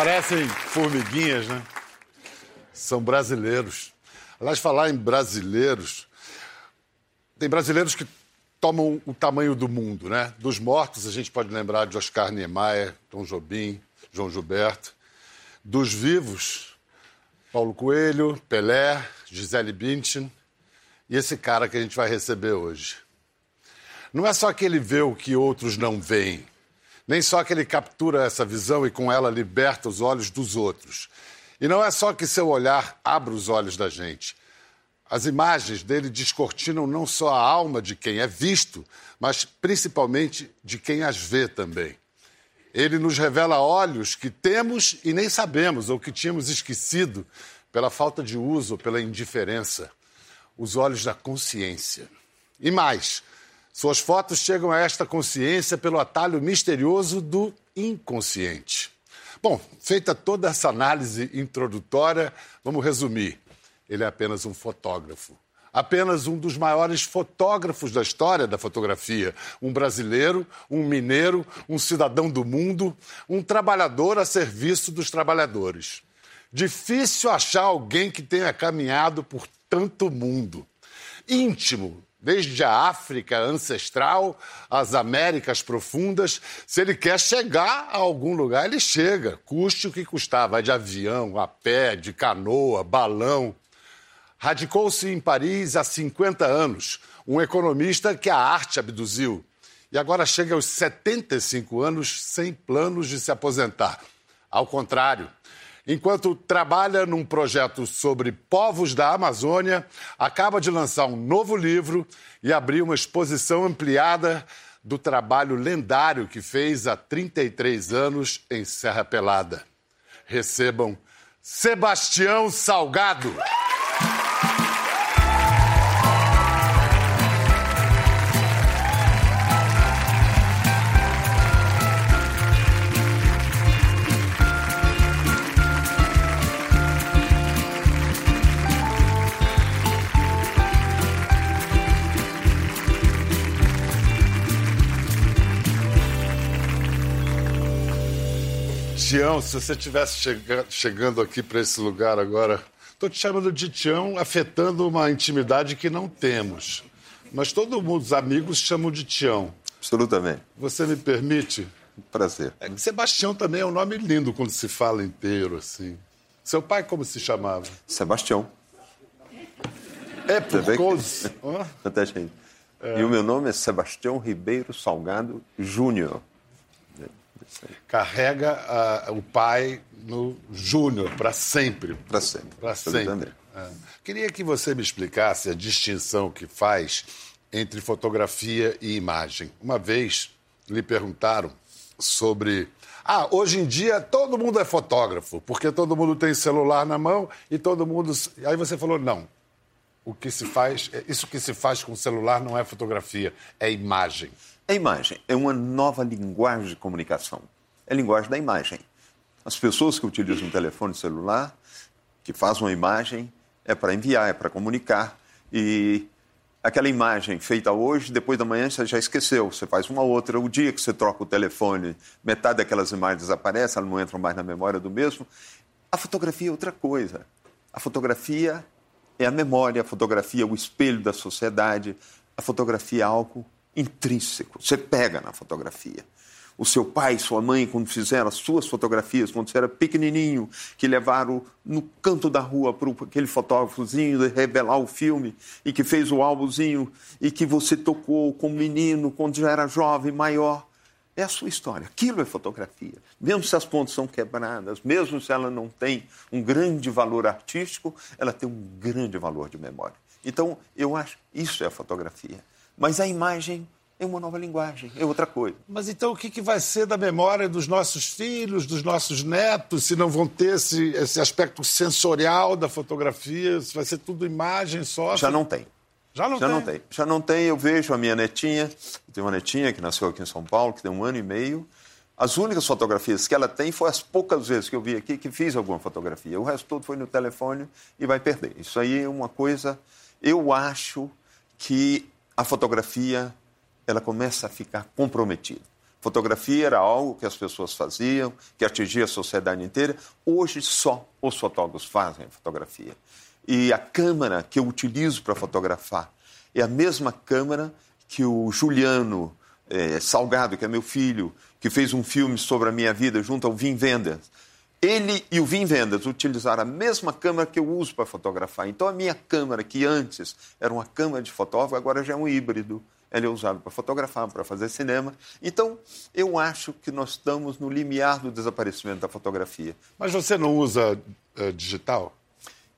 Parecem formiguinhas, né? São brasileiros. Aliás, falar em brasileiros, tem brasileiros que tomam o tamanho do mundo, né? Dos mortos, a gente pode lembrar de Oscar Niemeyer, Tom Jobim, João Gilberto. Dos vivos, Paulo Coelho, Pelé, Gisele Bündchen e esse cara que a gente vai receber hoje. Não é só que ele vê o que outros não veem, nem só que ele captura essa visão e com ela liberta os olhos dos outros. E não é só que seu olhar abre os olhos da gente. As imagens dele descortinam não só a alma de quem é visto, mas principalmente de quem as vê também. Ele nos revela olhos que temos e nem sabemos, ou que tínhamos esquecido pela falta de uso ou pela indiferença. Os olhos da consciência. E mais, suas fotos chegam a esta consciência pelo atalho misterioso do inconsciente. Bom, feita toda essa análise introdutória, vamos resumir. Ele é apenas um fotógrafo. Apenas um dos maiores fotógrafos da história da fotografia. Um brasileiro, um mineiro, um cidadão do mundo, um trabalhador a serviço dos trabalhadores. Difícil achar alguém que tenha caminhado por tanto mundo. Íntimo, desde a África ancestral às Américas profundas. Se ele quer chegar a algum lugar, ele chega, custe o que custar. Vai de avião, a pé, de canoa, balão. Radicou-se em Paris há 50 anos, um economista que a arte abduziu. E agora chega aos 75 anos sem planos de se aposentar. Ao contrário, enquanto trabalha num projeto sobre povos da Amazônia, acaba de lançar um novo livro e abrir uma exposição ampliada do trabalho lendário que fez há 33 anos em Serra Pelada. Recebam Sebastião Salgado. Tião, se você estivesse chega, chegando aqui para esse lugar agora, estou te chamando de Tião, afetando uma intimidade que não temos. Mas todo mundo, os amigos, chamam de Tião. Absolutamente. Você me permite? Prazer. É, Sebastião também é um nome lindo quando se fala inteiro, assim. Seu pai como se chamava? Sebastião. É por causa... Até gente. É. E o meu nome é Sebastião Ribeiro Salgado Júnior carrega o pai no Júnior para sempre. Para sempre. Para sempre. É. Queria que você me explicasse a distinção que faz entre fotografia e imagem. Uma vez lhe perguntaram sobre. Ah, hoje em dia todo mundo é fotógrafo, porque todo mundo tem celular na mão e todo mundo. Aí você falou: não. O que se faz, isso que se faz com o celular não é fotografia, é imagem. A imagem é uma nova linguagem de comunicação. É a linguagem da imagem. As pessoas que utilizam um telefone celular, que fazem uma imagem, é para enviar, é para comunicar. E aquela imagem feita hoje, depois da manhã você já esqueceu, você faz uma outra. O dia que você troca o telefone, metade daquelas imagens desaparece, elas não entram mais na memória do mesmo. A fotografia é outra coisa. A fotografia é a memória, a fotografia é o espelho da sociedade, a fotografia é algo intrínseco. Você pega na fotografia. O seu pai sua mãe, quando fizeram as suas fotografias, quando você era pequenininho, que levaram no canto da rua para aquele fotógrafozinho revelar o filme e que fez o álbumzinho e que você tocou como menino, quando já era jovem, maior. É a sua história. Aquilo é fotografia. Mesmo se as pontes são quebradas, mesmo se ela não tem um grande valor artístico, ela tem um grande valor de memória. Então, eu acho isso é a fotografia. Mas a imagem é uma nova linguagem, é outra coisa. Mas então o que, que vai ser da memória dos nossos filhos, dos nossos netos, se não vão ter esse, esse aspecto sensorial da fotografia? Se vai ser tudo imagem só? Já não tem. Já não Já tem? não tem. Já não tem. Eu vejo a minha netinha, eu tenho uma netinha que nasceu aqui em São Paulo, que tem um ano e meio. As únicas fotografias que ela tem foi as poucas vezes que eu vi aqui que fiz alguma fotografia. O resto todo foi no telefone e vai perder. Isso aí é uma coisa. Eu acho que a fotografia ela começa a ficar comprometida. Fotografia era algo que as pessoas faziam, que atingia a sociedade inteira. Hoje só os fotógrafos fazem fotografia. E a câmera que eu utilizo para fotografar é a mesma câmera que o Juliano é, Salgado, que é meu filho, que fez um filme sobre a minha vida junto ao Vim Vendas. Ele e o Vim Vendas utilizaram a mesma câmera que eu uso para fotografar. Então a minha câmera, que antes era uma câmera de fotógrafo, agora já é um híbrido. Ela é usada para fotografar, para fazer cinema. Então, eu acho que nós estamos no limiar do desaparecimento da fotografia. Mas você não usa uh, digital?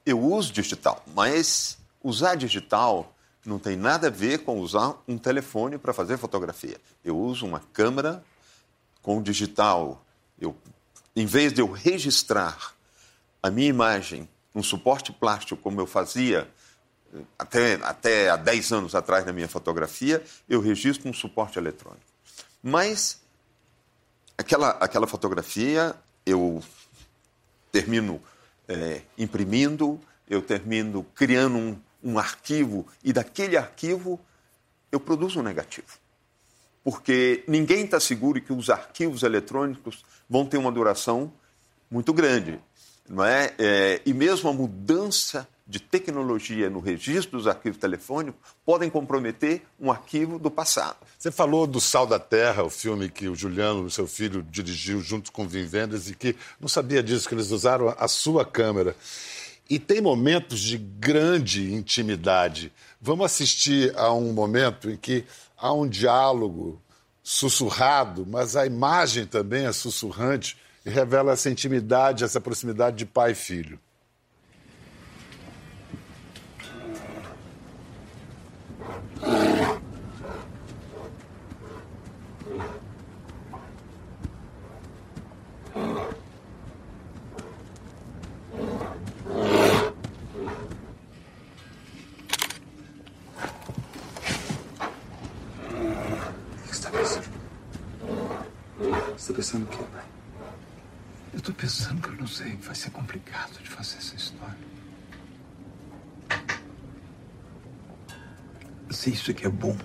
Eu uso digital, mas usar digital não tem nada a ver com usar um telefone para fazer fotografia. Eu uso uma câmera com digital. Eu, em vez de eu registrar a minha imagem num suporte plástico, como eu fazia até, até há 10 anos atrás na minha fotografia, eu registro um suporte eletrônico. Mas aquela, aquela fotografia eu termino é, imprimindo, eu termino criando um, um arquivo e daquele arquivo eu produzo um negativo. Porque ninguém está seguro que os arquivos eletrônicos vão ter uma duração muito grande. Não é? é e mesmo a mudança de tecnologia no registro dos arquivos telefônicos podem comprometer um arquivo do passado. Você falou do Sal da Terra, o filme que o Juliano, seu filho, dirigiu junto com o Vim Vendas e que não sabia disso, que eles usaram a sua câmera. E tem momentos de grande intimidade. Vamos assistir a um momento em que há um diálogo sussurrado, mas a imagem também é sussurrante e revela essa intimidade, essa proximidade de pai e filho. Você está pensando o quê, pai? Eu estou pensando que eu não sei, vai ser complicado de fazer essa história. Se isso aqui é bom.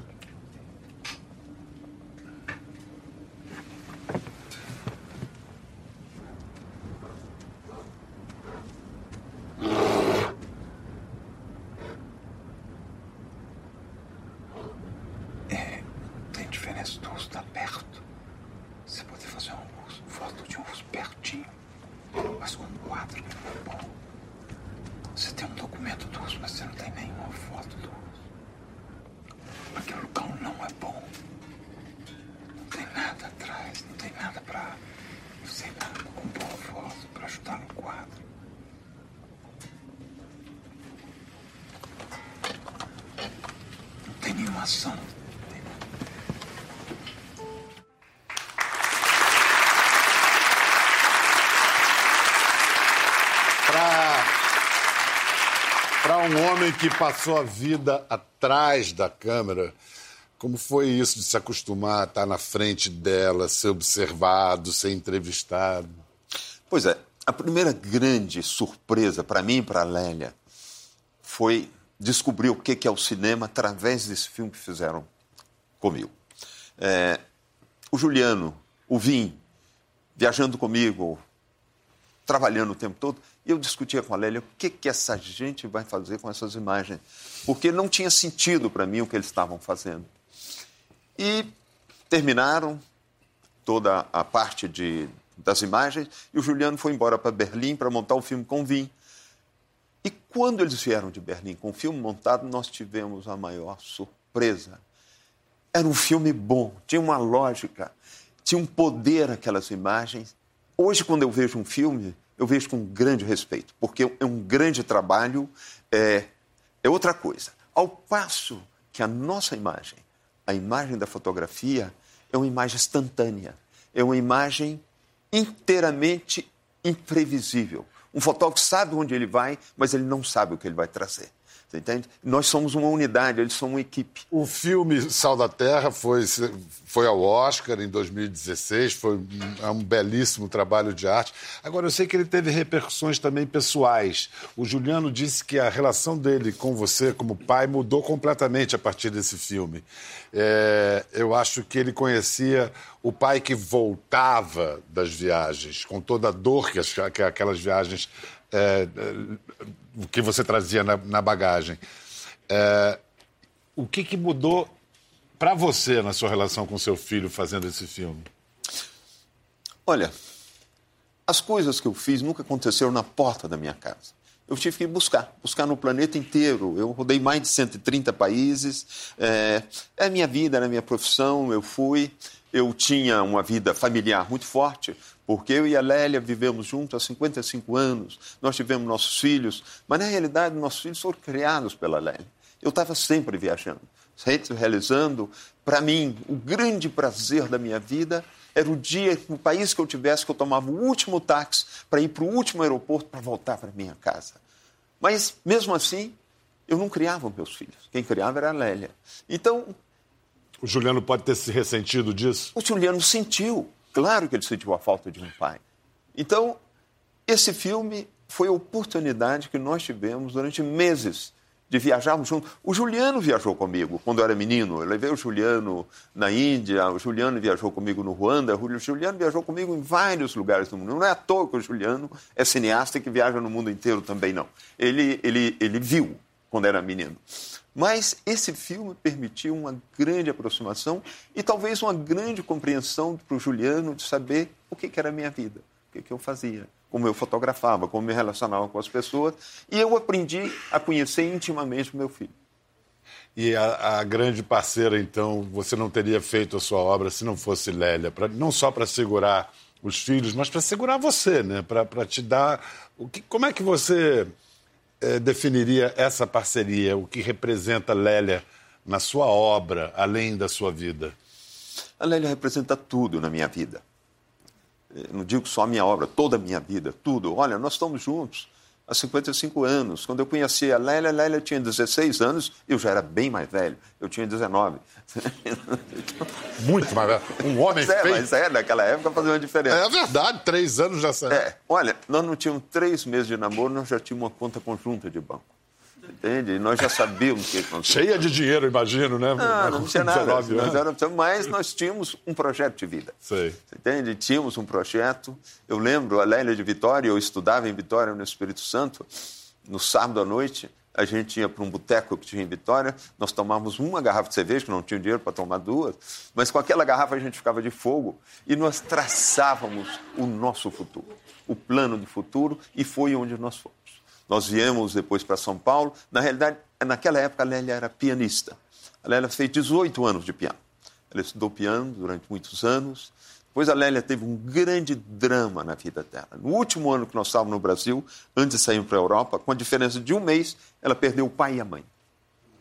Um homem que passou a vida atrás da câmera, como foi isso de se acostumar a estar na frente dela, ser observado, ser entrevistado? Pois é, a primeira grande surpresa para mim e para a Lélia foi descobrir o que é o cinema através desse filme que fizeram comigo. É, o Juliano, o Vim, viajando comigo, trabalhando o tempo todo, eu discutia com a Lélia o que, que essa gente vai fazer com essas imagens, porque não tinha sentido para mim o que eles estavam fazendo. E terminaram toda a parte de, das imagens e o Juliano foi embora para Berlim para montar o filme com Vim. E quando eles vieram de Berlim com o filme montado, nós tivemos a maior surpresa. Era um filme bom, tinha uma lógica, tinha um poder aquelas imagens Hoje, quando eu vejo um filme, eu vejo com grande respeito, porque é um grande trabalho, é, é outra coisa. Ao passo que a nossa imagem, a imagem da fotografia, é uma imagem instantânea, é uma imagem inteiramente imprevisível. Um fotógrafo sabe onde ele vai, mas ele não sabe o que ele vai trazer. Você entende? Nós somos uma unidade, eles são uma equipe. O filme Sal da Terra foi, foi ao Oscar em 2016, foi um, é um belíssimo trabalho de arte. Agora, eu sei que ele teve repercussões também pessoais. O Juliano disse que a relação dele com você, como pai, mudou completamente a partir desse filme. É, eu acho que ele conhecia o pai que voltava das viagens, com toda a dor que, as, que aquelas viagens é, é, que você trazia na, na bagagem. É, o que, que mudou para você na sua relação com seu filho fazendo esse filme? Olha, as coisas que eu fiz nunca aconteceram na porta da minha casa. Eu tive que buscar, buscar no planeta inteiro. Eu rodei mais de 130 países. É, é a minha vida, era a minha profissão. Eu fui. Eu tinha uma vida familiar muito forte, porque eu e a Lélia vivemos juntos há 55 anos, nós tivemos nossos filhos, mas na realidade nossos filhos foram criados pela Lélia. Eu estava sempre viajando, sempre realizando. Para mim, o grande prazer da minha vida era o dia, no país que eu tivesse, que eu tomava o último táxi para ir para o último aeroporto para voltar para minha casa. Mas, mesmo assim, eu não criava meus filhos. Quem criava era a Lélia. Então. O Juliano pode ter se ressentido disso? O Juliano sentiu. Claro que ele sentiu a falta de um pai. Então, esse filme foi a oportunidade que nós tivemos durante meses de viajarmos juntos. O Juliano viajou comigo quando eu era menino. Eu levei o Juliano na Índia, o Juliano viajou comigo no Ruanda, o Juliano viajou comigo em vários lugares do mundo. Não é à toa que o Juliano é cineasta que viaja no mundo inteiro também, não. Ele, ele, ele viu quando era menino. Mas esse filme permitiu uma grande aproximação e talvez uma grande compreensão para o Juliano de saber o que, que era a minha vida, o que, que eu fazia, como eu fotografava, como me relacionava com as pessoas. E eu aprendi a conhecer intimamente o meu filho. E a, a, grande parceira, então, você não teria feito a sua obra se não fosse Lélia, pra, não só para segurar os filhos, mas para segurar você, né? Para te dar. O que, como é que você eh, definiria essa parceria? O que representa Lélia na sua obra, além da sua vida? A Lélia representa tudo na minha vida. Eu não digo só a minha obra, toda a minha vida, tudo. Olha, nós estamos juntos há 55 anos. Quando eu conheci a Lélia, a Lélia tinha 16 anos, eu já era bem mais velho, eu tinha 19. Muito mais velho. Um homem mas é, feio. Mas é, naquela época fazia uma diferença. É verdade, três anos já saiu. É, olha, nós não tínhamos três meses de namoro, nós já tínhamos uma conta conjunta de banco. Entende? E nós já sabíamos que Cheia de dinheiro, imagino, né? Não, não tinha nada. Nós mas nós tínhamos um projeto de vida. Sei. Entende? Tínhamos um projeto. Eu lembro, a Lélia de Vitória, eu estudava em Vitória, no Espírito Santo, no sábado à noite, a gente ia para um boteco que tinha em Vitória, nós tomávamos uma garrafa de cerveja, que não tinha dinheiro para tomar duas, mas com aquela garrafa a gente ficava de fogo e nós traçávamos o nosso futuro, o plano de futuro, e foi onde nós fomos. Nós viemos depois para São Paulo. Na realidade, naquela época a Lélia era pianista. A Lélia fez 18 anos de piano. Ela estudou piano durante muitos anos. Depois a Lélia teve um grande drama na vida dela. No último ano que nós estávamos no Brasil, antes de sairmos para a Europa, com a diferença de um mês, ela perdeu o pai e a mãe.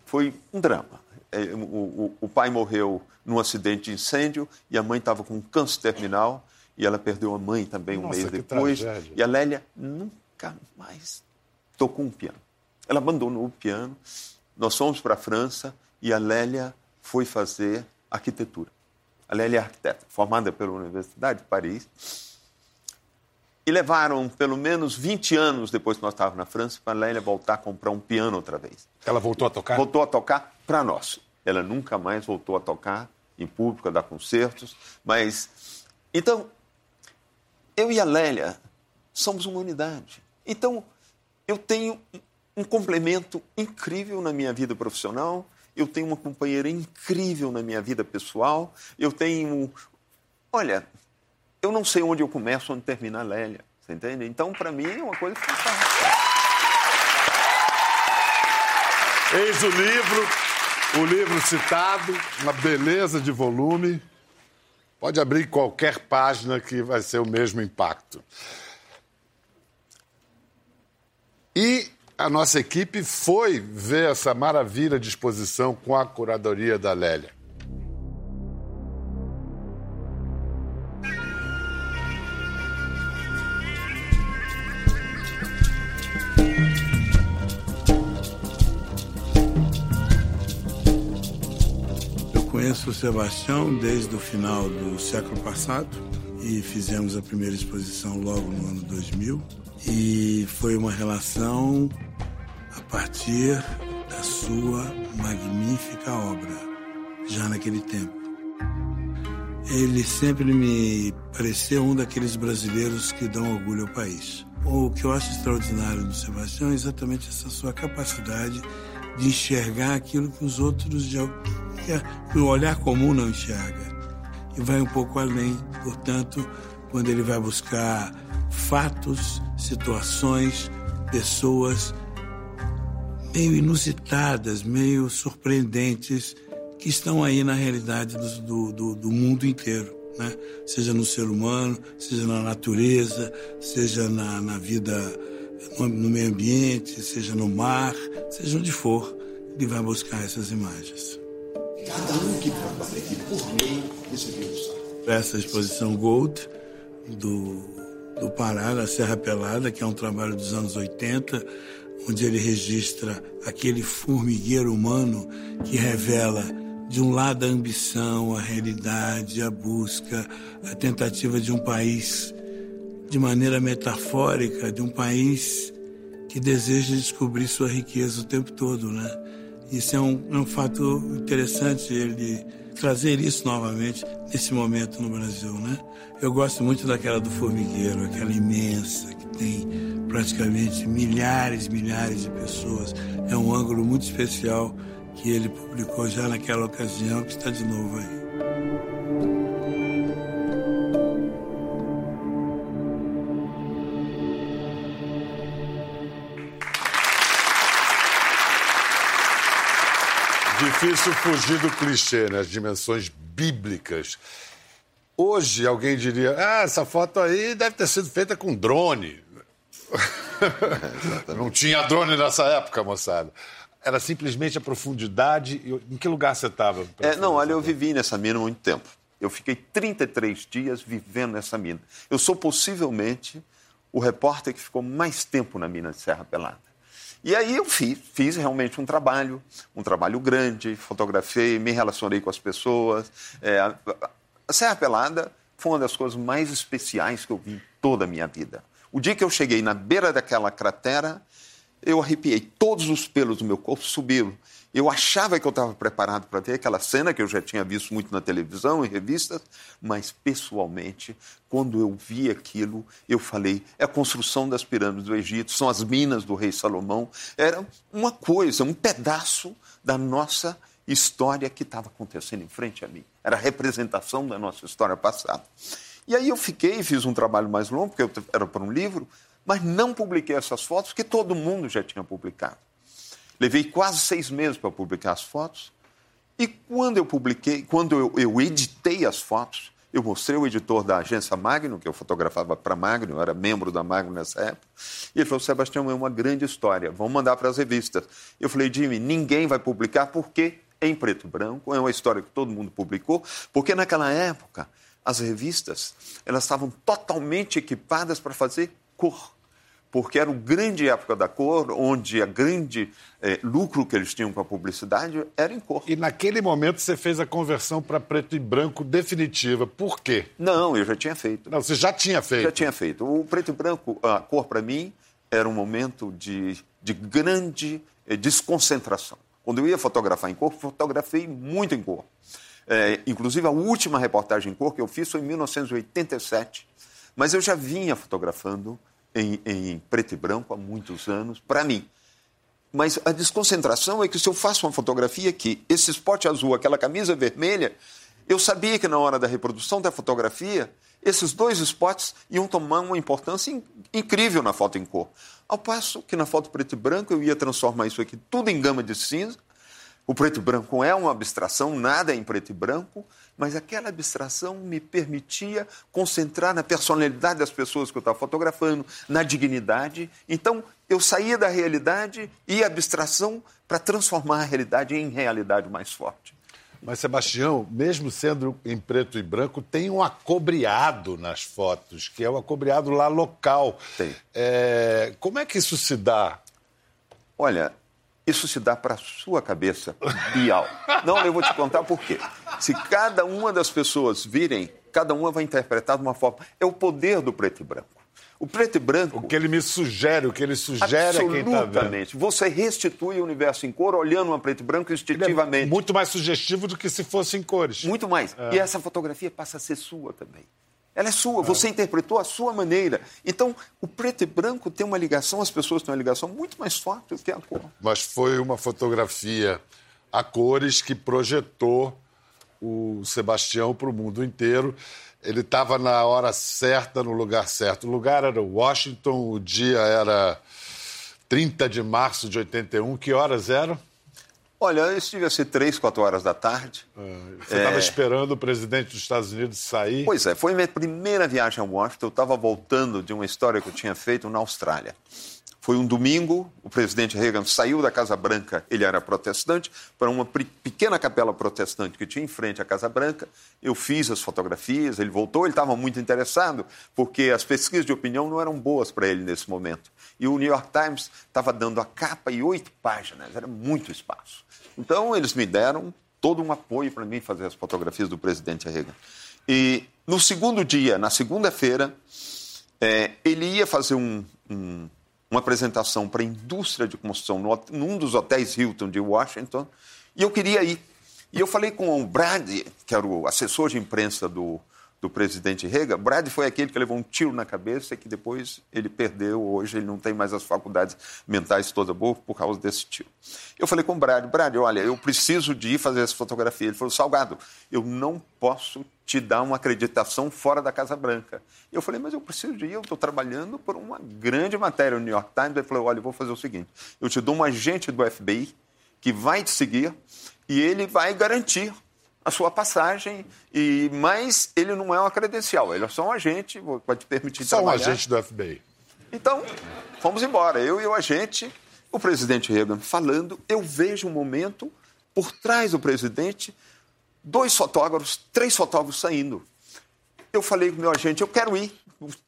Foi um drama. É, o, pai morreu num acidente de incêndio e a mãe estava com um câncer terminal e ela perdeu a mãe também um Nossa, mês depois. Tragédia. E a Lélia nunca mais tocou um piano. Ela abandonou o piano, nós fomos para a França e a Lélia foi fazer arquitetura. A Lélia é arquiteta, formada pela Universidade de Paris. E levaram pelo menos 20 anos depois que nós estávamos na França para a Lélia voltar a comprar um piano outra vez. Ela voltou a tocar? Voltou a tocar para nós. Ela nunca mais voltou a tocar em público, a dar concertos. Mas. Então, eu e a Lélia somos uma unidade. Então, eu tenho um complemento incrível na minha vida profissional, eu tenho uma companheira incrível na minha vida pessoal, eu tenho. Olha, eu não sei onde eu começo, onde termina a Lélia. Você entende? Então, para mim, é uma coisa fantástica. Eis o livro, o livro citado, uma beleza de volume. Pode abrir qualquer página que vai ser o mesmo impacto. a nossa equipe foi ver essa maravilha de exposição com a curadoria da Lélia. Eu conheço o Sebastião desde o final do século passado e fizemos a primeira exposição logo no ano 2000 e foi uma relação partir da sua magnífica obra, já naquele tempo. Ele sempre me pareceu um daqueles brasileiros que dão orgulho ao país. O que eu acho extraordinário do Sebastião é exatamente essa sua capacidade de enxergar aquilo que os outros, que o olhar comum não enxerga. E vai um pouco além, portanto, quando ele vai buscar fatos, situações, pessoas meio inusitadas, meio surpreendentes, que estão aí na realidade do, do, do mundo inteiro. Né? Seja no ser humano, seja na natureza, seja na, na vida no, no meio ambiente, seja no mar, seja onde for, ele vai buscar essas imagens. Cada um que trabalha aqui por meio recebeu Essa exposição Gold do, do Pará, da Serra Pelada, que é um trabalho dos anos 80, onde ele registra aquele formigueiro humano que revela de um lado a ambição, a realidade, a busca, a tentativa de um país de maneira metafórica, de um país que deseja descobrir sua riqueza o tempo todo, né? Isso é um, é um fato interessante ele trazer isso novamente nesse momento no Brasil, né? Eu gosto muito daquela do formigueiro, aquela imensa que tem praticamente milhares, milhares de pessoas. É um ângulo muito especial que ele publicou já naquela ocasião, que está de novo aí. Difícil fugir do clichê, né? As dimensões bíblicas. Hoje alguém diria: ah, essa foto aí deve ter sido feita com drone. Não tinha drone nessa época, moçada era simplesmente a profundidade. Em que lugar você estava? É, não, olha, eu vivi nessa mina muito tempo. Eu fiquei 33 dias vivendo nessa mina. Eu sou possivelmente o repórter que ficou mais tempo na mina de Serra Pelada. E aí eu fiz, fiz realmente um trabalho, um trabalho grande, fotografei, me relacionei com as pessoas. É, a Serra Pelada foi uma das coisas mais especiais que eu vi em toda a minha vida. O dia que eu cheguei na beira daquela cratera, eu arrepiei, todos os pelos do meu corpo subiram. Eu achava que eu estava preparado para ter aquela cena que eu já tinha visto muito na televisão, em revistas, mas pessoalmente, quando eu vi aquilo, eu falei: é a construção das pirâmides do Egito, são as minas do rei Salomão. Era uma coisa, um pedaço da nossa história que estava acontecendo em frente a mim. Era a representação da nossa história passada. E aí eu fiquei, fiz um trabalho mais longo, porque era para um livro, mas não publiquei essas fotos porque todo mundo já tinha publicado. Levei quase seis meses para publicar as fotos. E quando eu publiquei, quando eu, eu editei as fotos, eu mostrei o editor da agência Magno, que eu fotografava para Magno, eu era membro da Magno nessa época, e ele falou: Sebastião, é uma grande história, vamos mandar para as revistas. Eu falei: Jimmy, ninguém vai publicar porque é em preto e branco, é uma história que todo mundo publicou, porque naquela época as revistas elas estavam totalmente equipadas para fazer cor porque era o grande época da cor, onde a grande é, lucro que eles tinham com a publicidade era em cor. E naquele momento você fez a conversão para preto e branco definitiva. Por quê? Não, eu já tinha feito. Não, você já tinha feito? Já tinha feito. O preto e branco, a cor para mim, era um momento de, de grande é, desconcentração. Quando eu ia fotografar em cor, fotografei muito em cor. É, inclusive, a última reportagem em cor que eu fiz foi em 1987. Mas eu já vinha fotografando em, em preto e branco há muitos anos, para mim. Mas a desconcentração é que se eu faço uma fotografia aqui, esse spot azul, aquela camisa vermelha, eu sabia que na hora da reprodução da fotografia, esses dois spots iam tomar uma importância incrível na foto em cor. Ao passo que na foto preto e branco eu ia transformar isso aqui tudo em gama de cinza. O preto e branco é uma abstração, nada é em preto e branco, mas aquela abstração me permitia concentrar na personalidade das pessoas que eu estava fotografando, na dignidade. Então, eu saía da realidade e abstração para transformar a realidade em realidade mais forte. Mas, Sebastião, mesmo sendo em preto e branco, tem um acobreado nas fotos, que é o acobreado lá local. Tem. É... Como é que isso se dá? Olha, isso se dá para a sua cabeça, Bial. Não, eu vou te contar por quê. Se cada uma das pessoas virem, cada uma vai interpretar de uma forma. É o poder do preto e branco. O preto e branco. O que ele me sugere, o que ele sugere a quem está vendo. Você restitui o universo em cor olhando uma preto e branco instintivamente. É muito mais sugestivo do que se fosse em cores. Muito mais. É. E essa fotografia passa a ser sua também. Ela é sua, você interpretou a sua maneira. Então, o preto e branco tem uma ligação, as pessoas têm uma ligação muito mais forte do que a cor. Mas foi uma fotografia a cores que projetou o Sebastião para o mundo inteiro. Ele estava na hora certa, no lugar certo. O lugar era Washington, o dia era 30 de março de 81. Que horas eram? Olha, isso devia ser três, quatro horas da tarde. Ah, você estava é... esperando o presidente dos Estados Unidos sair? Pois é, foi minha primeira viagem a Washington. Eu estava voltando de uma história que eu tinha feito na Austrália. Foi um domingo, o presidente Reagan saiu da Casa Branca, ele era protestante, para uma pequena capela protestante que tinha em frente à Casa Branca. Eu fiz as fotografias, ele voltou, ele estava muito interessado, porque as pesquisas de opinião não eram boas para ele nesse momento. E o New York Times estava dando a capa e oito páginas, era muito espaço. Então, eles me deram todo um apoio para mim fazer as fotografias do presidente Reagan. E no segundo dia, na segunda-feira, é, ele ia fazer um, um, uma apresentação para a indústria de construção no, num dos hotéis Hilton de Washington, e eu queria ir. E eu falei com o Brad, que era o assessor de imprensa do, do presidente Reagan, Brad foi aquele que levou um tiro na cabeça e que depois ele perdeu, hoje ele não tem mais as faculdades mentais toda boa por causa desse tiro. Eu falei com o Brad, Brad, olha, eu preciso de ir fazer essa fotografia. Ele falou, Salgado, eu não posso te dar uma acreditação fora da Casa Branca. Eu falei, mas eu preciso de ir, eu estou trabalhando por uma grande matéria no New York Times. Ele falou, olha, eu vou fazer o seguinte, eu te dou um agente do FBI que vai te seguir e ele vai garantir a sua passagem, e mas ele não é uma credencial, ele é só um agente, pode te permitir só trabalhar. Só um agente do FBI. Então, fomos embora, eu e o agente, o presidente Reagan falando, eu vejo um momento, por trás do presidente, dois fotógrafos, três fotógrafos saindo. Eu falei com o meu agente, eu quero ir.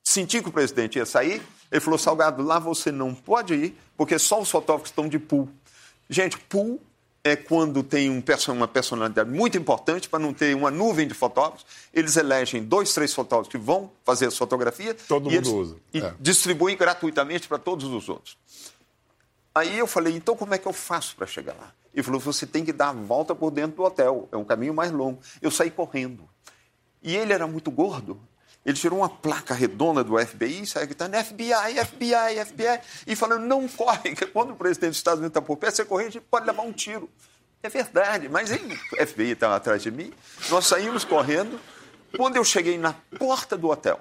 Senti que o presidente ia sair. Ele falou, Salgado, lá você não pode ir, porque só os fotógrafos estão de pool. Gente, pool é quando tem um, uma personalidade muito importante, para não ter uma nuvem de fotógrafos, eles elegem dois, três fotógrafos que vão fazer as fotografias Todo e, mundo usa. e é. distribuem gratuitamente para todos os outros. Aí eu falei, então como é que eu faço para chegar lá? Ele falou, você tem que dar a volta por dentro do hotel, é um caminho mais longo. Eu saí correndo. E ele era muito gordo, ele tirou uma placa redonda do FBI, saiu gritando FBI, FBI, FBI, e falando, não corre, que quando o presidente dos Estados Unidos está por perto, você correr, a gente pode levar um tiro. É verdade, mas aí o FBI estava atrás de mim, nós saímos correndo. Quando eu cheguei na porta do hotel,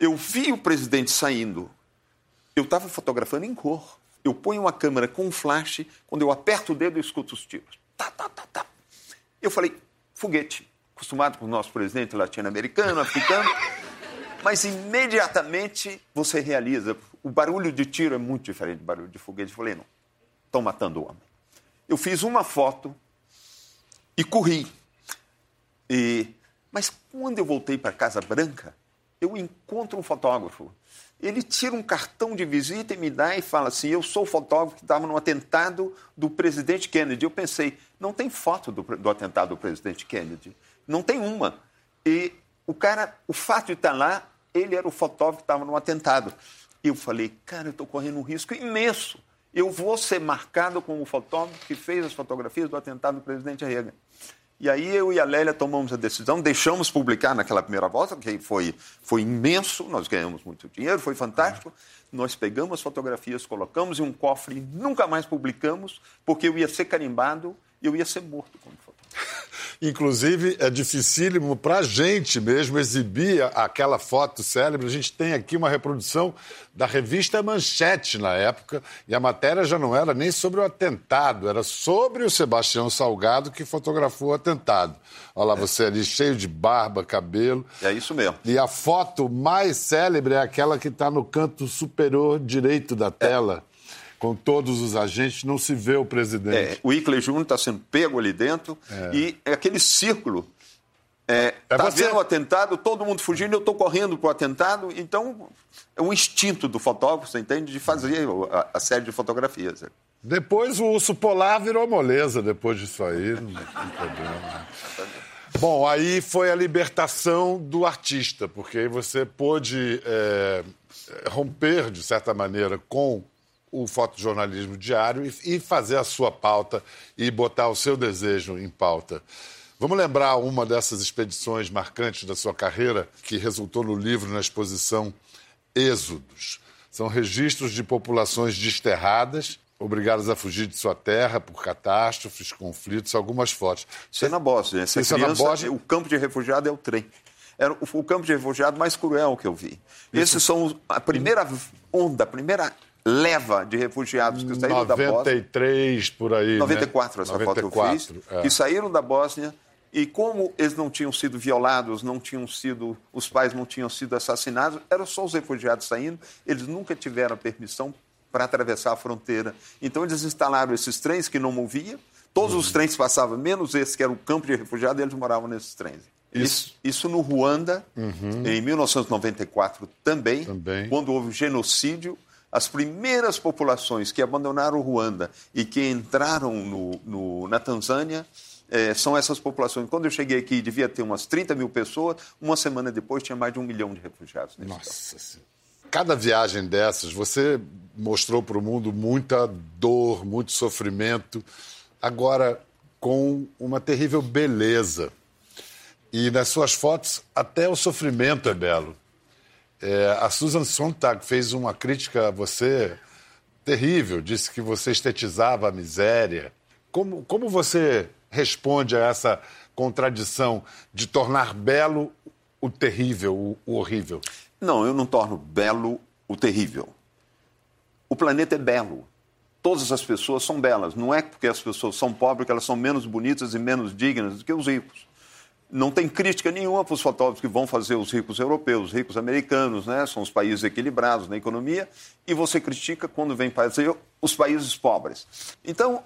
eu vi o presidente saindo. Eu estava fotografando em cor. Eu ponho uma câmera com flash, quando eu aperto o dedo, eu escuto os tiros. Tá, tá, tá, tá. Eu falei, foguete acostumado com o nosso presidente latino-americano, africano, mas imediatamente você realiza. O barulho de tiro é muito diferente do barulho de foguete. Eu falei, não, estão matando o homem. Eu fiz uma foto e corri. E... Mas quando eu voltei para Casa Branca, eu encontro um fotógrafo. Ele tira um cartão de visita e me dá e fala assim: Eu sou o fotógrafo que estava no atentado do presidente Kennedy. Eu pensei: não tem foto do, do atentado do presidente Kennedy. Não tem uma. E o cara, o fato de estar lá, ele era o fotógrafo que estava no atentado. E eu falei, cara, eu estou correndo um risco imenso. Eu vou ser marcado como o fotógrafo que fez as fotografias do atentado do presidente Reagan. E aí eu e a Lélia tomamos a decisão, deixamos publicar naquela primeira volta, que foi, foi imenso, nós ganhamos muito dinheiro, foi fantástico. Nós pegamos as fotografias, colocamos em um cofre e nunca mais publicamos, porque eu ia ser carimbado e eu ia ser morto. Inclusive, é dificílimo para a gente mesmo exibir aquela foto célebre. A gente tem aqui uma reprodução da revista Manchete na época, e a matéria já não era nem sobre o atentado, era sobre o Sebastião Salgado que fotografou o atentado. Olha lá, é. você ali cheio de barba, cabelo. É isso mesmo. E a foto mais célebre é aquela que está no canto superior direito da tela. É com todos os agentes, não se vê o presidente. É, o Ickley Júnior está sendo pego ali dentro é. e é aquele círculo. É, é tá você... vendo o atentado, todo mundo fugindo, eu estou correndo para o atentado. Então, é um instinto do fotógrafo, você entende, de fazer a, a série de fotografias. Depois o urso polar virou moleza depois disso aí, não tem problema. Bom, aí foi a libertação do artista, porque aí você pôde é, romper, de certa maneira, com o fotojornalismo diário e, e fazer a sua pauta e botar o seu desejo em pauta. Vamos lembrar uma dessas expedições marcantes da sua carreira, que resultou no livro, na exposição Êxodos. São registros de populações desterradas, obrigadas a fugir de sua terra por catástrofes, conflitos, algumas fotos. Isso é na Bósnia. Essa Isso criança, é na Bósnia? O campo de refugiado é o trem. Era o, o campo de refugiado mais cruel que eu vi. Isso. Esses são a primeira onda, a primeira leva de refugiados que saíram 93, da Bósnia. 93 por aí. 94, né? essa 94, foto eu fiz. É. Que saíram da Bósnia e como eles não tinham sido violados, não tinham sido, os pais não tinham sido assassinados, eram só os refugiados saindo, eles nunca tiveram permissão para atravessar a fronteira. Então eles instalaram esses trens que não moviam, todos uhum. os trens passavam, menos esse que era o campo de refugiados, eles moravam nesses trens. Isso, isso, no Ruanda, uhum. em 1994 também, também, quando houve genocídio as primeiras populações que abandonaram Ruanda e que entraram no, no, na Tanzânia é, são essas populações. Quando eu cheguei aqui, devia ter umas 30 mil pessoas, uma semana depois tinha mais de um milhão de refugiados. Nossa Senhora. Cada viagem dessas, você mostrou para o mundo muita dor, muito sofrimento, agora com uma terrível beleza. E nas suas fotos, até o sofrimento é belo. É, a Susan Sontag fez uma crítica a você terrível, disse que você estetizava a miséria. Como, como você responde a essa contradição de tornar belo o terrível, o, o horrível? Não, eu não torno belo o terrível. O planeta é belo. Todas as pessoas são belas. Não é porque as pessoas são pobres que elas são menos bonitas e menos dignas do que os ricos não tem crítica nenhuma para os fotógrafos que vão fazer os ricos europeus, os ricos americanos, né? São os países equilibrados na economia. E você critica quando vem fazer os países pobres. Então,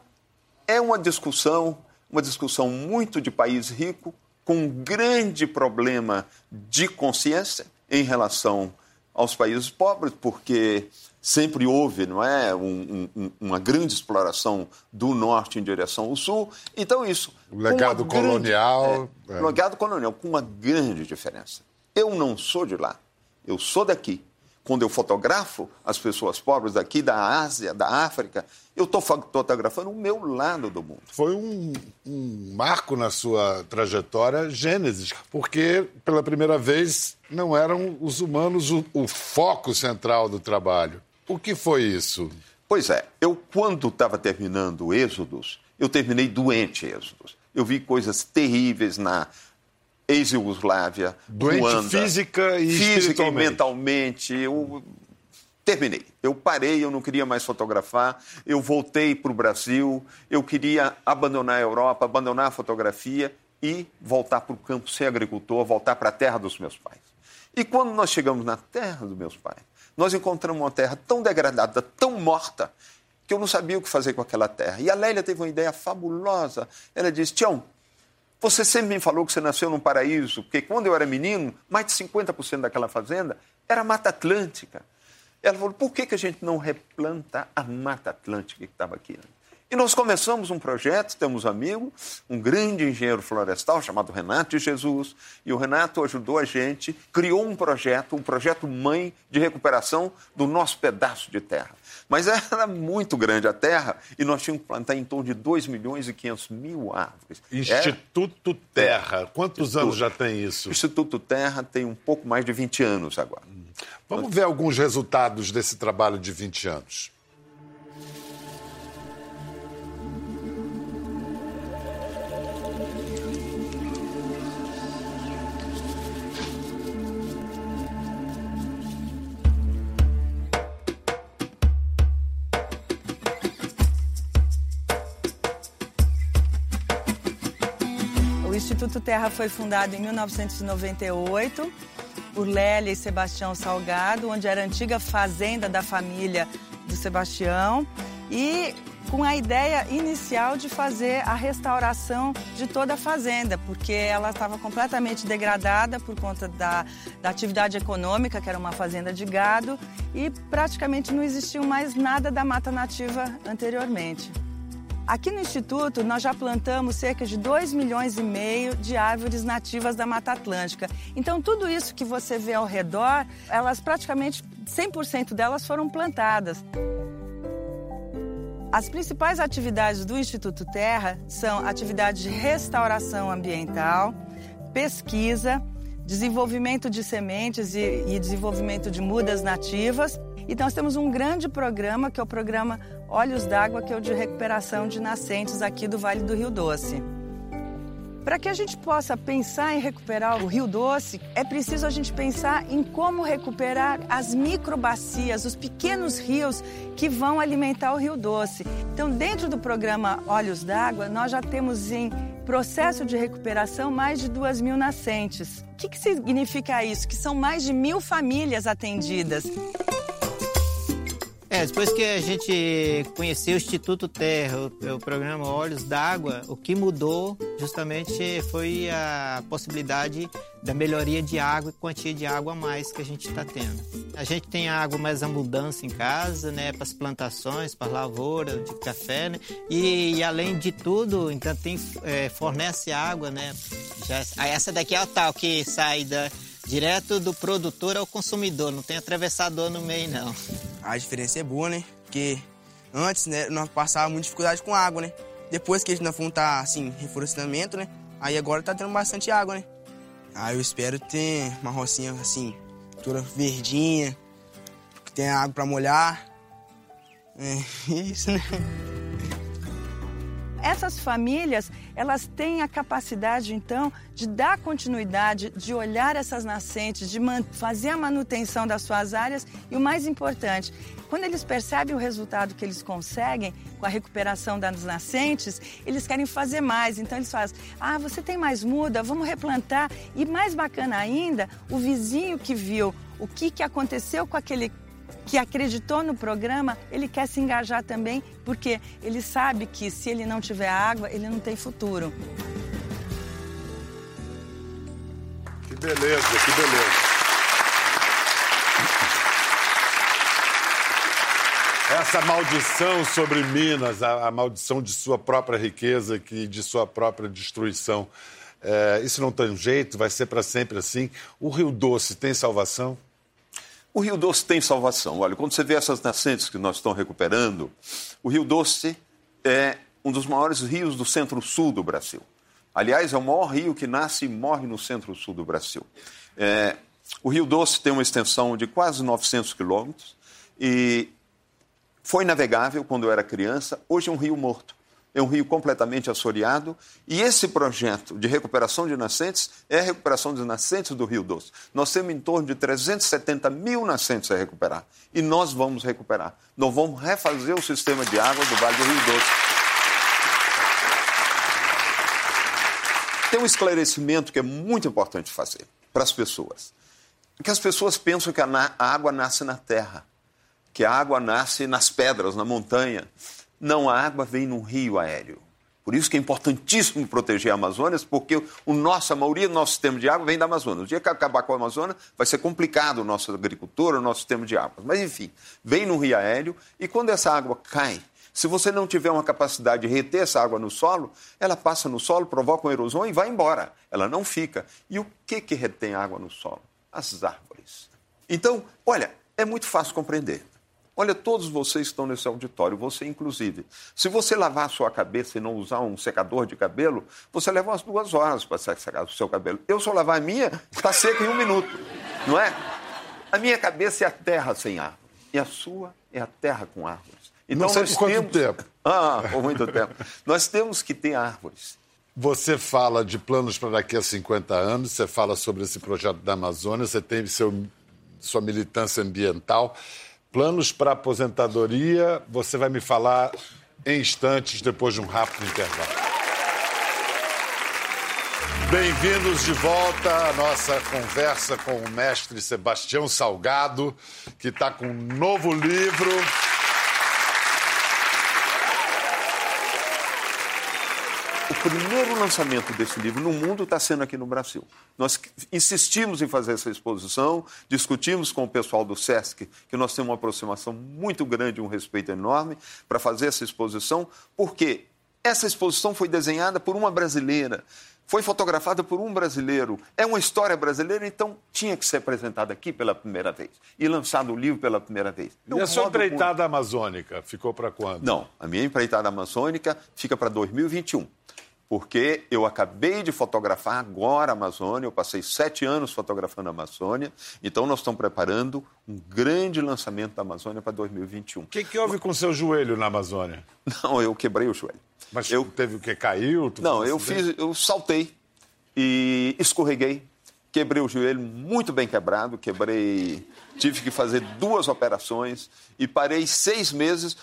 é uma discussão, uma discussão muito de país rico, com um grande problema de consciência em relação aos países pobres, porque sempre houve, não é, um, um, uma grande exploração do norte em direção ao sul. Então isso. O legado colonial. Grande, é, é. Legado colonial com uma grande diferença. Eu não sou de lá. Eu sou daqui quando eu fotografo as pessoas pobres daqui da Ásia, da África, eu estou fotografando o meu lado do mundo. Foi um, um, marco na sua trajetória Gênesis, porque pela primeira vez não eram os humanos o, o foco central do trabalho. O que foi isso? Pois é, eu quando estava terminando Êxodos, eu terminei doente Êxodos. Eu vi coisas terríveis na ex-Yugoslávia, Doente Ruanda, física e física e mentalmente. Eu terminei. Eu parei, eu não queria mais fotografar. Eu voltei para o Brasil. Eu queria abandonar a Europa, abandonar a fotografia e voltar para o campo, ser agricultor, voltar para a terra dos meus pais. E quando nós chegamos na terra dos meus pais, nós encontramos uma terra tão degradada, tão morta, que eu não sabia o que fazer com aquela terra. E a Lélia teve uma ideia fabulosa. Ela disse: Tião, você sempre me falou que você nasceu num paraíso, porque quando eu era menino, mais de 50% daquela fazenda era Mata Atlântica. Ela falou: por que, que a gente não replanta a Mata Atlântica que estava aqui? E nós começamos um projeto, temos um amigo, um grande engenheiro florestal chamado Renato de Jesus, e o Renato ajudou a gente, criou um projeto, um projeto mãe de recuperação do nosso pedaço de terra. Mas era muito grande a terra e nós tínhamos que plantar em torno de 2 milhões e 500 mil árvores. Instituto Terra, quantos Instituto, anos já tem isso? Instituto Terra tem um pouco mais de 20 anos agora. Vamos ver alguns resultados desse trabalho de 20 anos. Instituto Terra foi fundado em 1998 por Lélia e Sebastião Salgado, onde era a antiga fazenda da família do Sebastião e com a ideia inicial de fazer a restauração de toda a fazenda, porque ela estava completamente degradada por conta da, da, atividade econômica, que era uma fazenda de gado, e praticamente não existiu mais nada da mata nativa anteriormente. Aqui no Instituto, nós já plantamos cerca de 2 milhões e meio de árvores nativas da Mata Atlântica. Então, tudo isso que você vê ao redor, elas praticamente 100% delas foram plantadas. As principais atividades do Instituto Terra são atividades de restauração ambiental, pesquisa, desenvolvimento de sementes e, e desenvolvimento de mudas nativas e nós temos um grande programa, que é o programa Olhos d'Água, que é o de recuperação de nascentes aqui do Vale do Rio Doce. Para que a gente possa pensar em recuperar o Rio Doce, é preciso a gente pensar em como recuperar as microbacias, os pequenos rios que vão alimentar o Rio Doce. Então, dentro do programa Olhos d'Água, nós já temos em processo de recuperação mais de duas mil nascentes. O que, que significa isso? Que são mais de mil famílias atendidas. É, depois que a gente conheceu o Instituto Terra, o, o programa Olhos d'Água, o que mudou justamente foi a possibilidade da melhoria de água e quantia de água a mais que a gente está tendo. A gente tem água mais abundância em casa, né, para as plantações, para a lavoura de café, né, e, e, além de tudo, então tem é, fornece água, né. Já, essa daqui é a tal que sai da direto do produtor ao consumidor, não tem atravessador no meio não. A diferença é boa, né? Porque antes, né, nós passávamos muita dificuldade com água, né? Depois que a gente não tá assim, reflorestamento, né? Aí agora tá tendo bastante água, né? Aí eu espero ter uma rocinha assim, toda verdinha, que tenha água para molhar. É isso, né? Essas famílias, elas têm a capacidade, então, de dar continuidade, de olhar essas nascentes, de fazer a manutenção das suas áreas e o mais importante, quando eles percebem o resultado que eles conseguem com a recuperação das nascentes, eles querem fazer mais. Então eles fazem: "Ah, você tem mais muda, vamos replantar". E mais bacana ainda, o vizinho que viu o que, que aconteceu com aquele que acreditou no programa, ele quer se engajar também, porque ele sabe que se ele não tiver água, ele não tem futuro. Que beleza, que beleza. Essa maldição sobre Minas, a, a, maldição de sua própria riqueza, que de sua própria destruição, é, isso não tem jeito, vai ser para sempre assim. O Rio Doce tem salvação? O Rio Doce tem salvação. Olha, quando você vê essas nascentes que nós estamos recuperando, o Rio Doce é um dos maiores rios do centro-sul do Brasil. Aliás, é o maior rio que nasce e morre no centro-sul do Brasil. É, o Rio Doce tem uma extensão de quase 900 quilômetros e foi navegável quando eu era criança. Hoje é um rio morto é um rio completamente assoreado e esse projeto de recuperação de nascentes é a recuperação de nascentes do Rio Doce. Nós temos em torno de 370 mil nascentes a recuperar e nós vamos recuperar. Nós vamos refazer o sistema de água do Vale do Rio Doce. Tem um esclarecimento que é muito importante fazer para as pessoas. Que as pessoas pensam que a água nasce na terra, que a água nasce nas pedras, na montanha. Não, a água vem num rio aéreo. Por isso que é importantíssimo proteger a Amazônia, porque o nosso, a maioria do nosso sistema de água vem da Amazônia. O dia que acabar com a Amazônia, vai ser complicado o nosso agricultura, o nosso sistema de água. Mas, enfim, vem no rio aéreo e quando essa água cai, se você não tiver uma capacidade de reter essa água no solo, ela passa no solo, provoca uma erosão e vai embora. Ela não fica. E o que, que retém água no solo? As árvores. Então, olha, é muito fácil compreender. Olha, todos vocês que estão nesse auditório, você inclusive. Se você lavar a sua cabeça e não usar um secador de cabelo, você leva umas duas horas para secar o seu cabelo. Eu, se eu lavar a minha, está seca em um minuto, não é? A minha cabeça é a terra sem árvore. E a sua é a terra com árvores. Então, não sei por quanto temos... tempo. Ah, por muito tempo. Nós temos que ter árvores. Você fala de planos para daqui a 50 anos, você fala sobre esse projeto da Amazônia, você tem seu, sua militância ambiental. Planos para aposentadoria, você vai me falar em instantes, depois de um rápido intervalo. Bem-vindos de volta à nossa conversa com o mestre Sebastião Salgado, que está com um novo livro. O primeiro lançamento desse livro no mundo está sendo aqui no Brasil. Nós insistimos em fazer essa exposição, discutimos com o pessoal do SESC que nós temos uma aproximação muito grande, um respeito enorme para fazer essa exposição, porque Essa exposição foi desenhada por uma brasileira, foi fotografada por um brasileiro, é uma história brasileira, então tinha que ser apresentada aqui pela primeira vez e lançado o livro pela primeira vez. E a sua empreitada muito... amazônica ficou para quando? Não, a minha empreitada amazônica fica para 2021 porque eu acabei de fotografar agora a Amazônia, eu passei sete anos fotografando a Amazônia, então nós estamos preparando um grande lançamento da Amazônia para 2021. O que, que houve com o seu joelho na Amazônia? Não, eu quebrei o joelho. Mas eu... teve o que? Caiu? Não, eu fiz, eu saltei e escorreguei, quebrei o joelho muito bem quebrado, quebrei, tive que fazer duas operações e parei seis meses.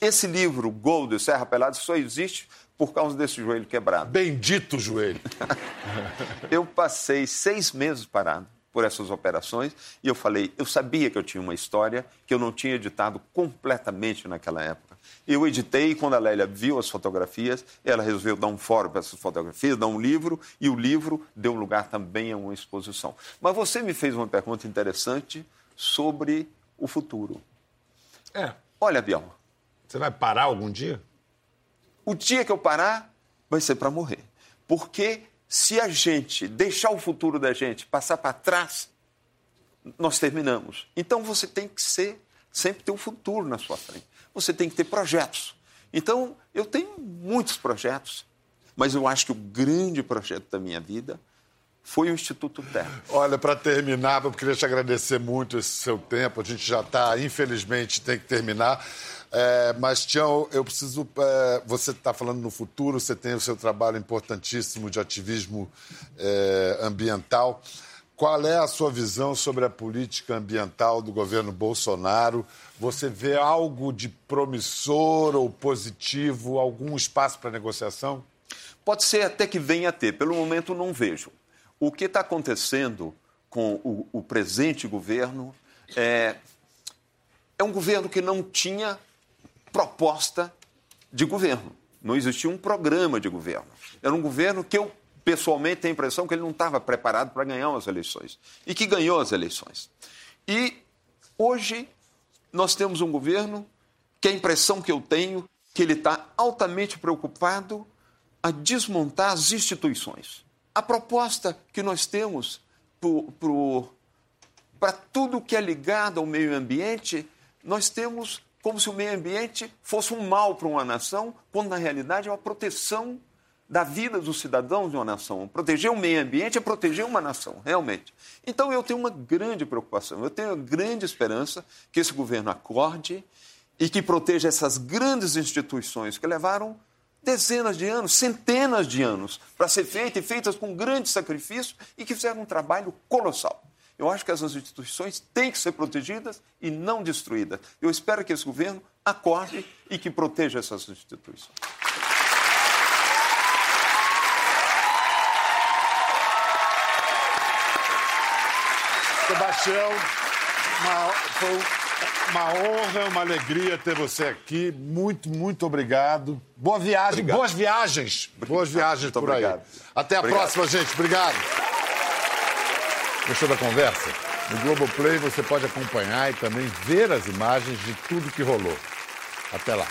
Esse livro, Gold, Serra Pelada, só existe por causa desse joelho quebrado. Bendito joelho. eu passei seis meses parado por essas operações e eu falei, eu sabia que eu tinha uma história que eu não tinha editado completamente naquela época. Eu editei e quando a Lélia viu as fotografias, ela resolveu dar um fórum para essas fotografias, dar um livro e o livro deu lugar também a uma exposição. Mas você me fez uma pergunta interessante sobre o futuro. É. Olha, Biel. Você vai parar algum dia? O dia que eu parar, vai ser para morrer. Porque se a gente deixar o futuro da gente passar para trás, nós terminamos. Então você tem que ser, sempre ter um futuro na sua frente. Você tem que ter projetos. Então, eu tenho muitos projetos, mas eu acho que o grande projeto da minha vida foi o Instituto Terra. Olha, para terminar, eu queria te agradecer muito esse seu tempo. A gente já está, infelizmente, tem que terminar. É, mas, Tião, eu preciso. É, você está falando no futuro, você tem o seu trabalho importantíssimo de ativismo é, ambiental. Qual é a sua visão sobre a política ambiental do governo Bolsonaro? Você vê algo de promissor ou positivo, algum espaço para negociação? Pode ser até que venha a ter, pelo momento não vejo. O que está acontecendo com o, o presente governo é, é um governo que não tinha proposta de governo. Não existia um programa de governo. Era um governo que eu, pessoalmente, tenho a impressão que ele não estava preparado para ganhar as eleições. E que ganhou as eleições. E hoje nós temos um governo que a impressão que eu tenho que ele está altamente preocupado a desmontar as instituições. A proposta que nós temos para tudo que é ligado ao meio ambiente, nós temos como se o meio ambiente fosse um mal para uma nação, quando na realidade é uma proteção da vida dos cidadãos de uma nação. Proteger o meio ambiente é proteger uma nação, realmente. Então eu tenho uma grande preocupação, eu tenho uma grande esperança que esse governo acorde e que proteja essas grandes instituições que levaram dezenas de anos, centenas de anos para ser feitas e feitas com grande sacrifício e que fizeram um trabalho colossal. Eu acho que essas instituições têm que ser protegidas e não destruídas. Eu espero que esse governo acorde e que proteja essas instituições. Sebastião, uma, foi uma honra, uma alegria ter você aqui. Muito, muito obrigado. Boa viagem, obrigado. boas viagens. Obrigado. Boas viagens muito por aí. Obrigado. Até a próxima, gente. Obrigado. Gostou da conversa? No Globoplay você pode acompanhar e também ver as imagens de tudo que rolou. Até lá.